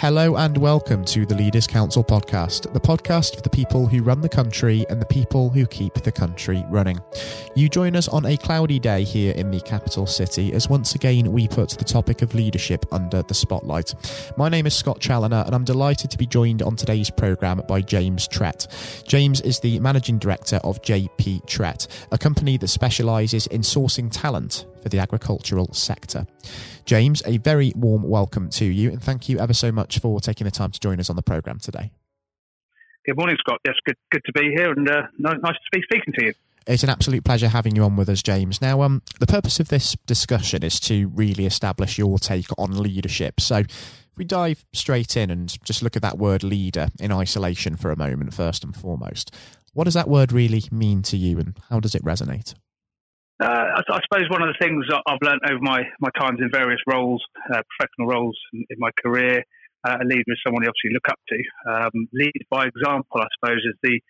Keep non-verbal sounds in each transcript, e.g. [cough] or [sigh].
Hello and welcome to the Leaders Council podcast, the podcast for the people who run the country and the people who keep the country running. You join us on a cloudy day here in the capital city as once again we put the topic of leadership under the spotlight. My name is Scott Challoner and I'm delighted to be joined on today's programme by James Trett. James is the managing director of JP Trett, a company that specialises in sourcing talent for the agricultural sector. James, a very warm welcome to you, and thank you ever so much for taking the time to join us on the programme today. Good morning, Scott. Yes, good, good to be here, and uh, nice to be speaking to you. It's an absolute pleasure having you on with us, James. Now, um, the purpose of this discussion is to really establish your take on leadership. So, if we dive straight in and just look at that word leader in isolation for a moment, first and foremost, what does that word really mean to you, and how does it resonate? Uh, I, I, suppose one of the things I've learned over my, my times in various roles, uh, professional roles in, in my career, uh, a leader is someone you obviously look up to. Um, lead by example, I suppose, is the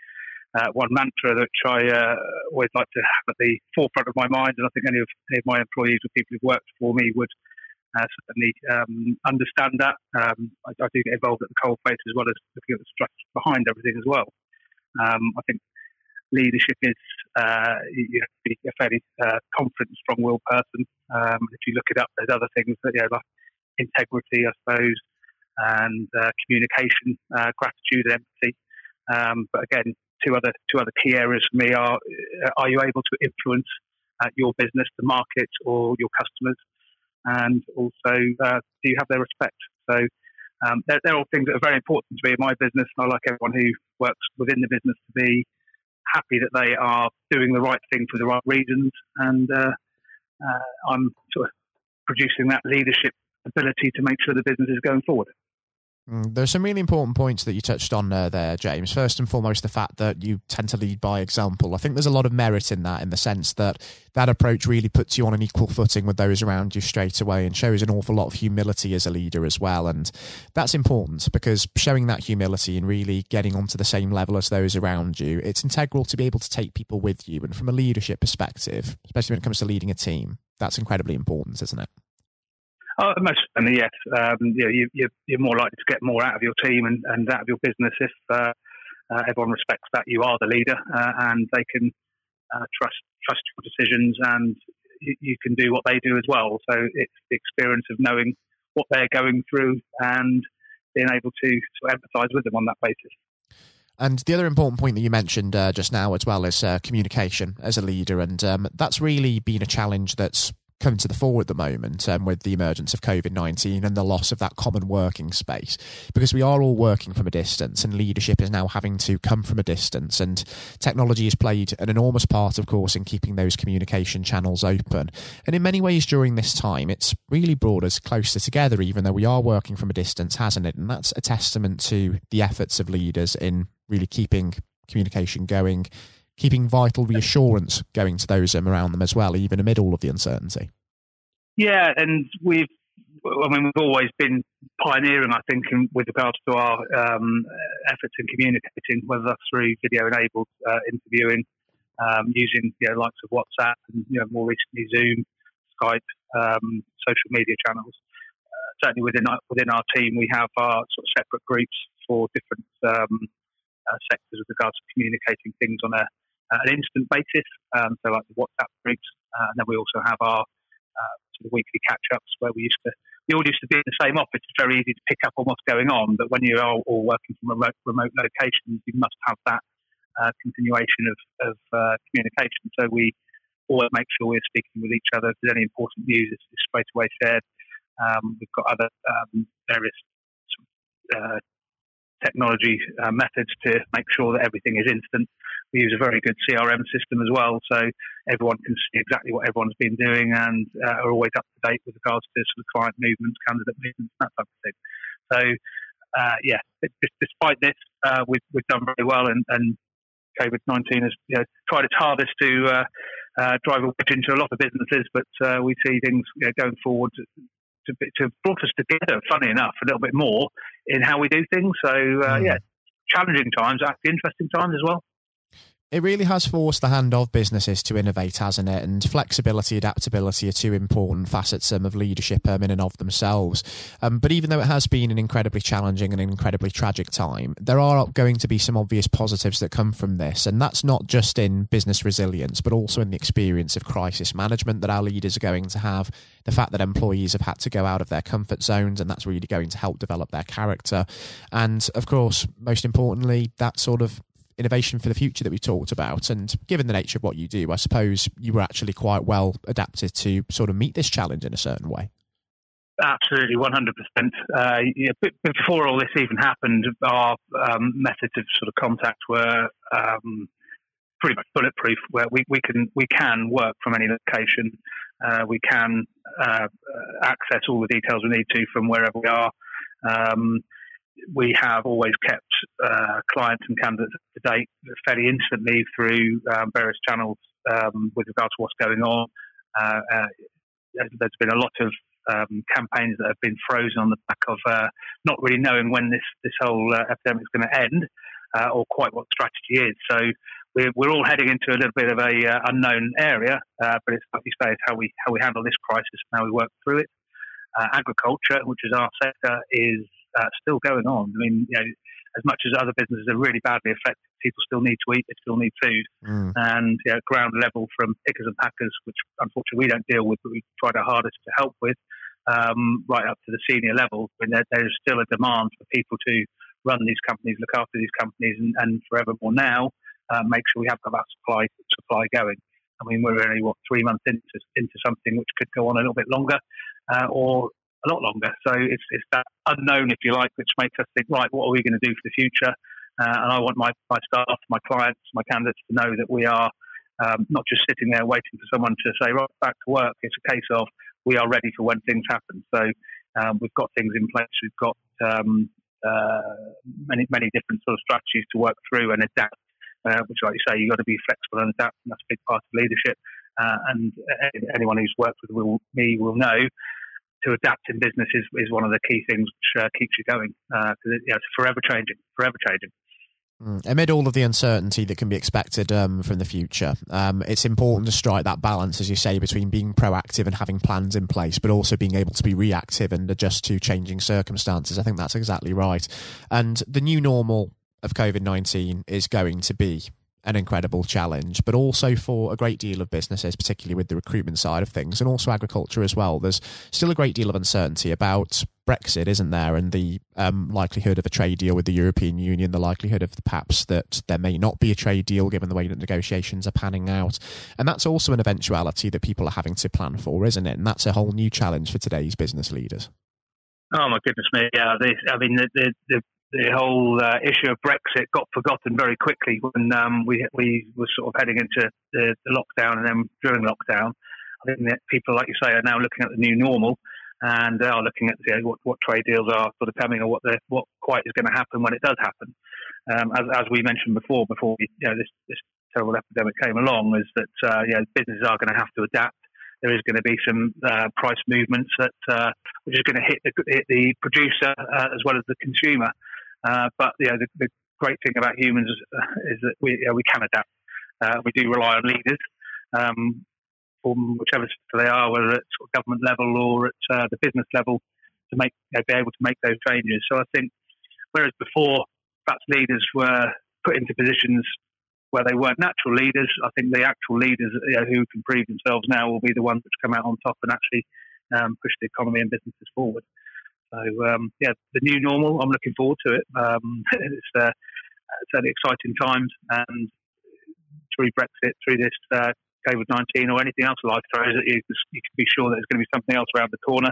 uh, one mantra that I uh, always like to have at the forefront of my mind. And I think any of, any of my employees or people who've worked for me would uh, certainly um, understand that. Um, I, I, do get involved at the coalface as well as looking at the structure behind everything as well. Um, I think leadership is uh, a fairly uh, confident, strong-willed person. Um, if you look it up, there's other things that you know, like integrity, I suppose, and uh, communication, uh, gratitude, and empathy. Um, but again, two other two other key areas for me are: uh, are you able to influence uh, your business, the market, or your customers? And also, do you have their respect? So. Um, they're, they're, all things that are very important to me in my business. and I like everyone who works within the business to be happy that they are doing the right thing for the right reasons, and uh, uh, I'm sort of producing that leadership ability to make sure the business is going forward. Mm, there's some really important points that you touched on uh, there, James. First and foremost, the fact that you tend to lead by example. I think there's a lot of merit in that, in the sense that that approach really puts you on an equal footing with those around you straight away and shows an awful lot of humility as a leader as well. And that's important because showing that humility and really getting onto the same level as those around you, it's integral to be able to take people with you. And from a leadership perspective, especially when it comes to leading a team, that's incredibly important, isn't it? Oh, most certainly, yes. Um, you know, you, are more likely to get more out of your team and, and out of your business if uh, uh, everyone respects that you are the leader uh, and they can uh, trust trust your decisions and you, you, can do what they do as well. So it's the experience of knowing what they're going through and being able to, to empathise with them on that basis. And the other important point that you mentioned uh, just now as well is uh, communication as a leader, and um, that's really been a challenge that's coming to the fore at the moment um, with the emergence of COVID 19 and the loss of that common working space because we are all working from a distance and leadership is now having to come from a distance. And technology has played an enormous part, of course, in keeping those communication channels open. And in many ways during this time, it's really brought us closer together, even though we are working from a distance, hasn't it? And that's a testament to the efforts of leaders in really keeping communication going keeping vital reassurance going to those around them as well, even amid all of the uncertainty. Yeah, and we've, I mean, we've always been pioneering, I think, in, with regards to our um, efforts in communicating, whether that's through video-enabled uh, interviewing, um, using you know, likes of WhatsApp, and you know, more recently Zoom, Skype, um, social media channels. Uh, certainly within our, within our team, we have our sort of separate groups for different um, uh, sectors with regards to communicating things on a an instant basis, um, so like the WhatsApp groups, uh, and then we also have our uh, sort of weekly catch-ups where we used to we all used to be in the same office. It's very easy to pick up on what's going on, but when you are all working from remote, remote locations, you must have that uh, continuation of, of uh, communication. So we always make sure we're speaking with each other. If there's any important news, it's, it's straight away shared. Um, we've got other um, various uh, technology uh, methods to make sure that everything is instant. We use a very good CRM system as well, so everyone can see exactly what everyone's been doing and uh, are always up to date with regards to sort of client movements, candidate movements, that type of thing. So, uh, yeah, despite this, uh, we've, we've done very well, and, and COVID 19 has you know, tried its hardest to uh, uh, drive a wedge into a lot of businesses, but uh, we see things you know, going forward to, to, brought us together, funny enough, a little bit more in how we do things. So, uh, mm. yeah, challenging times, actually interesting times as well It really has forced the hand of businesses to innovate, hasn't it? And flexibility, adaptability are two important facets um, of leadership um, in and of themselves. Um, but even though it has been an incredibly challenging and incredibly tragic time, there are going to be some obvious positives that come from this. And that's not just in business resilience, but also in the experience of crisis management that our leaders are going to have. The fact that employees have had to go out of their comfort zones, and that's really going to help develop their character. And of course, most importantly, that sort of innovation for the future that we talked about. And given the nature of what you do, I suppose you were actually quite well adapted to sort of meet this challenge in a certain way. Absolutely, 100%. Uh, yeah, before all this even happened, our um, methods of sort of contact were um, pretty much bulletproof. Where we, we can we can work from any location, uh, we can uh, access all the details we need to from wherever we are. Um, we have always kept uh, clients and candidates up to date fairly instantly through um, various channels um, with regard to what's going on. Uh, uh, there's been a lot of um, campaigns that have been frozen on the back of uh, not really knowing when this this whole uh, epidemic is going to end uh, or quite what strategy is. So we're, we're all heading into a little bit of a unknown area, but it's like you say, it's how we how we handle this crisis and how we work through it. agriculture, which is our sector, is uh, still going on. I mean, you know, as much as other businesses are really badly affected, people still need to eat, they still need food. Mm. And you know, ground level from pickers and packers, which unfortunately we don't deal with, but we tried our hardest to help with, um, right up to the senior level, when there, there's still a demand for people to run these companies, look after these companies, and, and forevermore now, uh, make sure we have got that supply supply going. I mean, we're only what three months into into something which could go on a little bit longer, uh, or a lot longer. So it's, it's that unknown, if you like, which makes us think, right, what are we going to do for the future? Uh, and I want my, my staff, my clients, my candidates to know that we are um, not just sitting there waiting for someone to say, right, back to work. It's a case of we are ready for when things happen. So um, we've got things in place. We've got um, uh, many, many different sort of strategies to work through and adapt. Uh, which, like you say, you've got to be flexible and adapt, and that's a big part of leadership. Uh, and anyone who's worked with me will know to adapt in business is, is one of the key things which uh, keeps you going because uh, it, it's forever changing, forever changing. Mm. Amid all of the uncertainty that can be expected um, from the future, um, it's important to strike that balance, as you say, between being proactive and having plans in place, but also being able to be reactive and adjust to changing circumstances. I think that's exactly right. And the new normal of COVID 19 is going to be an incredible challenge, but also for a great deal of businesses, particularly with the recruitment side of things, and also agriculture as well. There's still a great deal of uncertainty about Brexit, isn't there, and the um, likelihood of a trade deal with the European Union, the likelihood of perhaps that there may not be a trade deal given the way that negotiations are panning out. And that's also an eventuality that people are having to plan for, isn't it? And that's a whole new challenge for today's business leaders. Oh my goodness me! Yeah, this, I mean the, the, the the whole uh, issue of Brexit got forgotten very quickly when um, we we were sort of heading into the, the, lockdown and then during lockdown. I think that people, like you say, are now looking at the new normal and are looking at you know, what, what trade deals are sort of coming or what the, what quite is going to happen when it does happen. Um, as, as we mentioned before, before we, you know, this, this terrible epidemic came along, is that uh, businesses are going to have to adapt. There is going to be some uh, price movements that uh, which is going to hit the, hit the producer uh, as well as the consumer. Uh, but you know, the, the, great thing about humans is, uh, that we you know, we can adapt. Uh, we do rely on leaders, um, from whichever they are, whether it's government level or at uh, the business level, to make you know, be able to make those changes. So I think, whereas before perhaps leaders were put into positions where they weren't natural leaders, I think the actual leaders you know, who can prove themselves now will be the ones which come out on top and actually um, push the economy and businesses forward. So um, yeah, the new normal. I'm looking forward to it. Um, [laughs] it's uh, certainly exciting times, and through Brexit, through this uh, COVID nineteen or anything else life throws at you, you can be sure that there's going to be something else around the corner.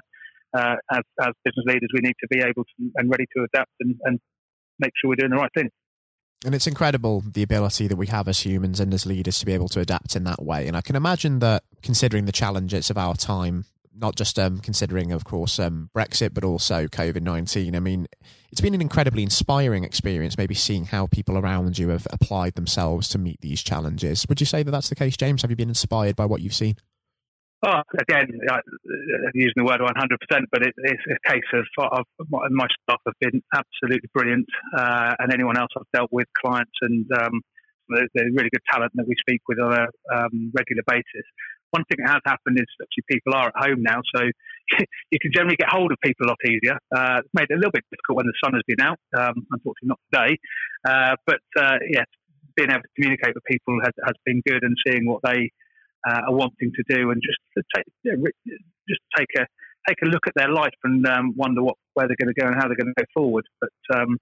Uh, as, as business leaders, we need to be able to and ready to adapt and, and make sure we're doing the right thing. And it's incredible the ability that we have as humans and as leaders to be able to adapt in that way. And I can imagine that considering the challenges of our time, not just um, considering, of course, um, Brexit, but also COVID 19. I mean, it's been an incredibly inspiring experience, maybe seeing how people around you have applied themselves to meet these challenges. Would you say that that's the case, James? Have you been inspired by what you've seen? Oh, again, I'm using the word 100%, but it, it's a case of, of, my staff have been absolutely brilliant, uh, and anyone else I've dealt with, clients and um, the, the really good talent that we speak with on a um, regular basis. One thing that has happened is actually people are at home now, so [laughs] you can generally get hold of people a lot easier. Uh, it's made it a little bit difficult when the sun has been out. Um, unfortunately, not today. Uh, but uh, yes, being able to communicate with people has, has been good, and seeing what they uh, are wanting to do, and just take just take a take a look at their life and um, wonder what where they're going to go and how they're going to go forward. But um,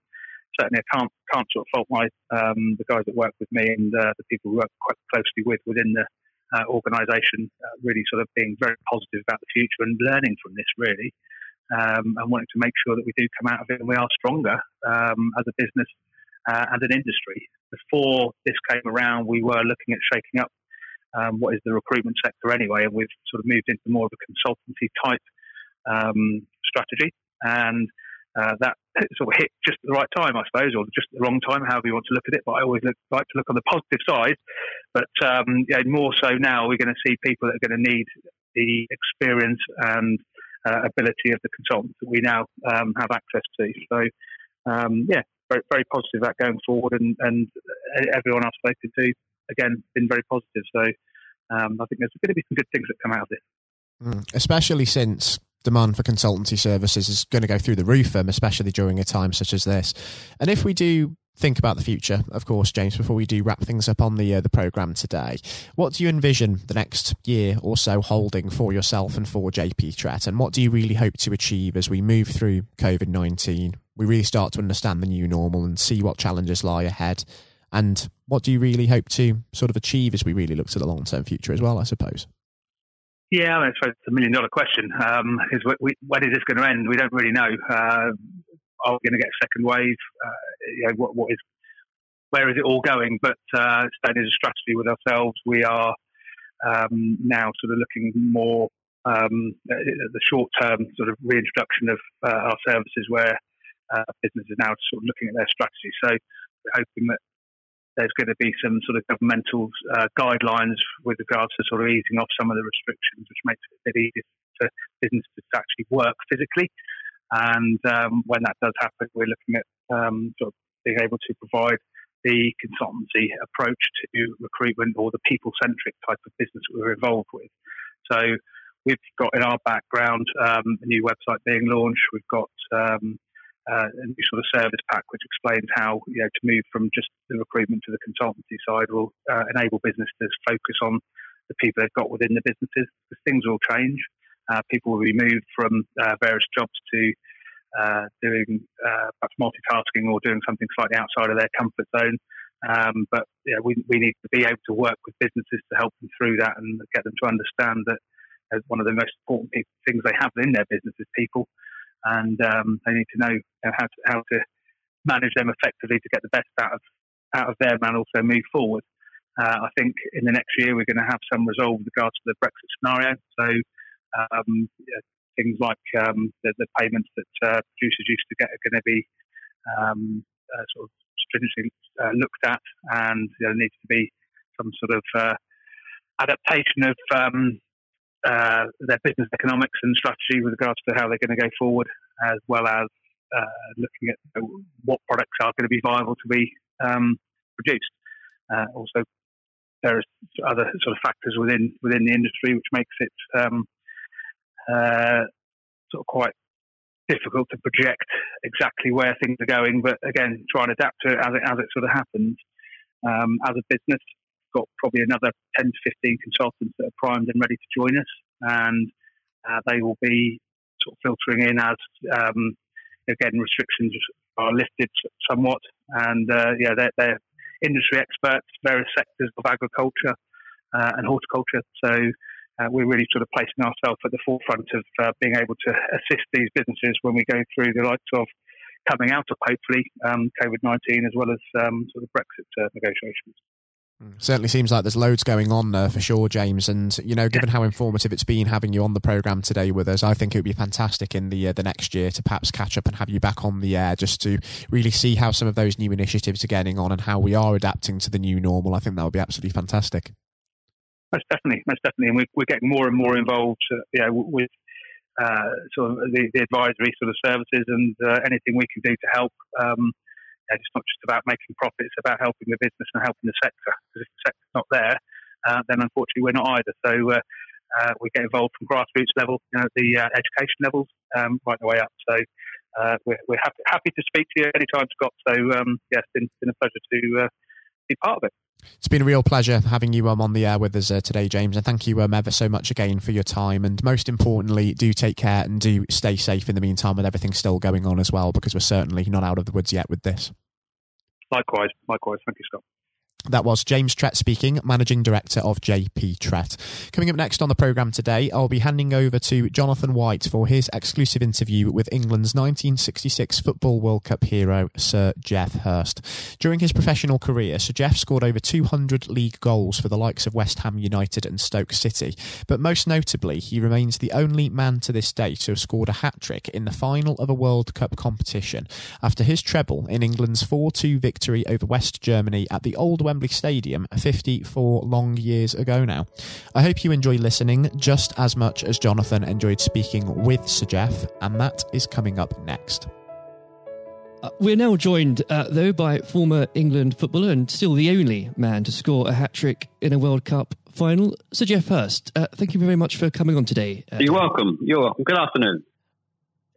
certainly, I can't can't sort of fault my um, the guys that work with me and uh, the people who work quite closely with within the uh, organisation. Uh, really, sort of being very positive about the future and learning from this, really, um, and wanting to make sure that we do come out of it and we are stronger um, as a business uh, and an industry. Before this came around, we were looking at shaking up um, what is the recruitment sector anyway, and we've sort of moved into more of a consultancy type um, strategy. And uh, that sort of hit just at the right time, I suppose, or just the wrong time, however you want to look at it. But I always look, like to look on the positive side. But um, yeah, more so now, we're going to see people that are going to need the experience and uh, ability of the consultants that we now um, have access to. So, um, yeah, very, very positive that going forward, and, and everyone I've spoken to, again, been very positive. So, um, I think there's going to be some good things that come out of this. Mm, especially since demand for consultancy services is going to go through the roof, um, especially during a time such as this. And if we do think about the future, of course, James, before we do wrap things up on the uh, the program today, what do you envision the next year or so holding for yourself and for JP Trett? And what do you really hope to achieve as we move through COVID nineteen? We really start to understand the new normal and see what challenges lie ahead. And what do you really hope to sort of achieve as we really look to the long term future as well? I suppose. Yeah, I mean, it's a million dollar question. Um, is we, when is this going to end? We don't really know. Uh, are we going to get a second wave? Uh, you know, what, what is, where is it all going? But uh, staying a strategy with ourselves, we are um, now sort of looking more um, at the short term sort of reintroduction of uh, our services where uh, businesses now sort of looking at their strategy. So we're hoping that there's going to be some sort of governmental uh, guidelines with regards to sort of easing off some of the restrictions, which makes it a bit easier for businesses to actually work physically. And um, when that does happen, we're looking at um, sort of being able to provide the consultancy approach to recruitment or the people centric type of business we're involved with. So we've got in our background um, a new website being launched. We've got um, uh, a new sort of service pack which explains how you know to move from just the recruitment to the consultancy side will uh, enable businesses to focus on the people they've got within the businesses because things will change. Uh, people will be moved from uh, various jobs to uh, doing uh, perhaps multitasking or doing something slightly outside of their comfort zone. Um, but yeah, we, we need to be able to work with businesses to help them through that and get them to understand that as one of the most important things they have in their business is people and um, they need to know how to, how to manage them effectively to get the best out of out of them and also move forward. Uh, I think in the next year we're going to have some resolve with regards to the Brexit scenario. So um, things like um, the, the, payments that uh, producers used to get are going to be um, uh, sort of stringently uh, looked at, and there needs to be some sort of uh, adaptation of um, uh, their business economics and strategy with regards to how they're going to go forward, as well as uh, looking at what products are going to be viable to be um, produced. Uh, also, there are other sort of factors within within the industry which makes it um, uh, sort of quite difficult to project exactly where things are going. But again, try and adapt to it as it as it sort of happens. Um, as a business, got probably another 10 to 15 consultants that are primed and ready to join us, and uh, they will be sort of filtering in as um, again restrictions are lifted somewhat, and uh, yeah, they're, they're, industry experts, various sectors of agriculture uh, and horticulture. So uh, we're really sort of placing ourselves at the forefront of uh, being able to assist these businesses when we go through the likes of coming out of hopefully um, COVID 19 as well as um, sort of Brexit uh, negotiations. Certainly seems like there's loads going on there for sure, James. And you know, given how informative it's been having you on the program today with us, I think it would be fantastic in the uh, the next year to perhaps catch up and have you back on the air just to really see how some of those new initiatives are getting on and how we are adapting to the new normal. I think that would be absolutely fantastic. Most definitely, most definitely, and we're, we're getting more and more involved, uh, know, with uh, sort of the, the, advisory sort of services and uh, anything we can do to help. Um, it's not just about making profits, it's about helping the business and helping the sector. Because if the sector's not there, uh, then unfortunately we're not either. So uh, uh, we get involved from grassroots level, you know, the uh, education levels, um, right the way up. So uh, we're, we're happy, happy to speak to you anytime, Scott. So um, yeah, it's been, a pleasure to be part of it. It's been a real pleasure having you um, on the air with us uh, today, James, and thank you um, ever so much again for your time. And most importantly, do take care and do stay safe in the meantime with everything still going on as well, because we're certainly not out of the woods yet with this. Likewise, likewise. Thank you, Scott. That was James Trett speaking, Managing Director of JP Trett. Coming up next on the programme today, I'll be handing over to Jonathan White for his exclusive interview with England's 1966 Football World Cup hero, Sir Geoff Hurst. During his professional career, Sir Geoff scored over 200 league goals for the likes of West Ham United and Stoke City, but most notably, he remains the only man to this day to have scored a hat trick in the final of a World Cup competition after his treble in England's 4 2 victory over West Germany at the Old Wembley Stadium 54 long years ago now. I hope you enjoy listening just as much as Jonathan enjoyed speaking with Sir Geoff, and that is coming up next. Uh, we're now joined, uh, though, by former England footballer and still the only man to score a hat trick in a World Cup final, Sir Geoff Hurst. Uh, thank you very much for coming on today. Uh, You're welcome. You're welcome. Good afternoon.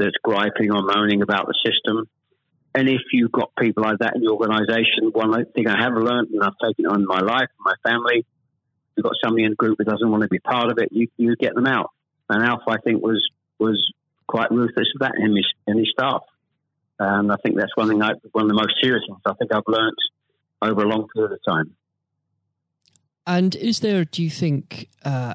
that's griping or moaning about the system. And if you've got people like that in your organisation, one thing I have learned, and I've taken on my life, and my family, you've got somebody in the group who doesn't want to be part of it, you, you get them out. And Alf, I think, was was quite ruthless with that in his, staff. And I think that's one thing, I, one of the most serious things I think I've learnt over a long period of time. And is there, do you think, uh,